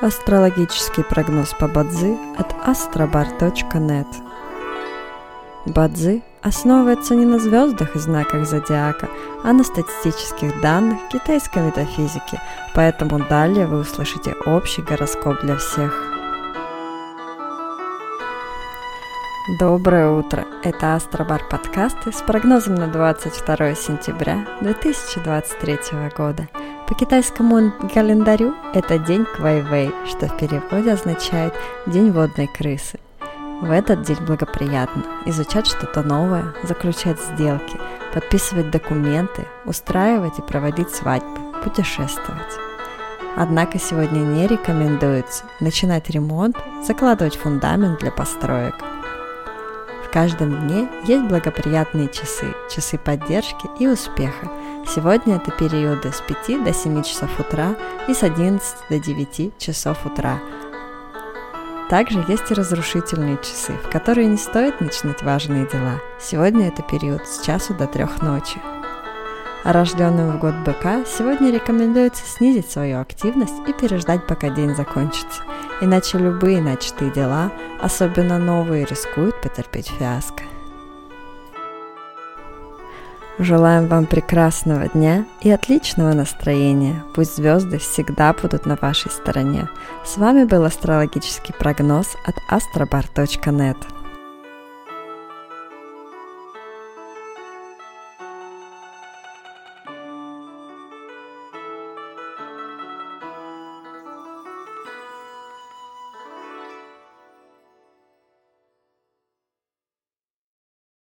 Астрологический прогноз по Бадзи от astrobar.net Бадзи основывается не на звездах и знаках зодиака, а на статистических данных китайской метафизики, поэтому далее вы услышите общий гороскоп для всех. Доброе утро! Это Астробар подкасты с прогнозом на 22 сентября 2023 года. По китайскому календарю это день Квайвей, что в переводе означает «день водной крысы». В этот день благоприятно изучать что-то новое, заключать сделки, подписывать документы, устраивать и проводить свадьбы, путешествовать. Однако сегодня не рекомендуется начинать ремонт, закладывать фундамент для построек – в каждом дне есть благоприятные часы, часы поддержки и успеха. Сегодня это периоды с 5 до 7 часов утра и с 11 до 9 часов утра. Также есть и разрушительные часы, в которые не стоит начинать важные дела. Сегодня это период с часу до трех ночи. А рожденным в год быка сегодня рекомендуется снизить свою активность и переждать, пока день закончится. Иначе любые начатые дела, особенно новые, рискуют потерпеть фиаско. Желаем вам прекрасного дня и отличного настроения. Пусть звезды всегда будут на вашей стороне. С вами был астрологический прогноз от astrobar.net.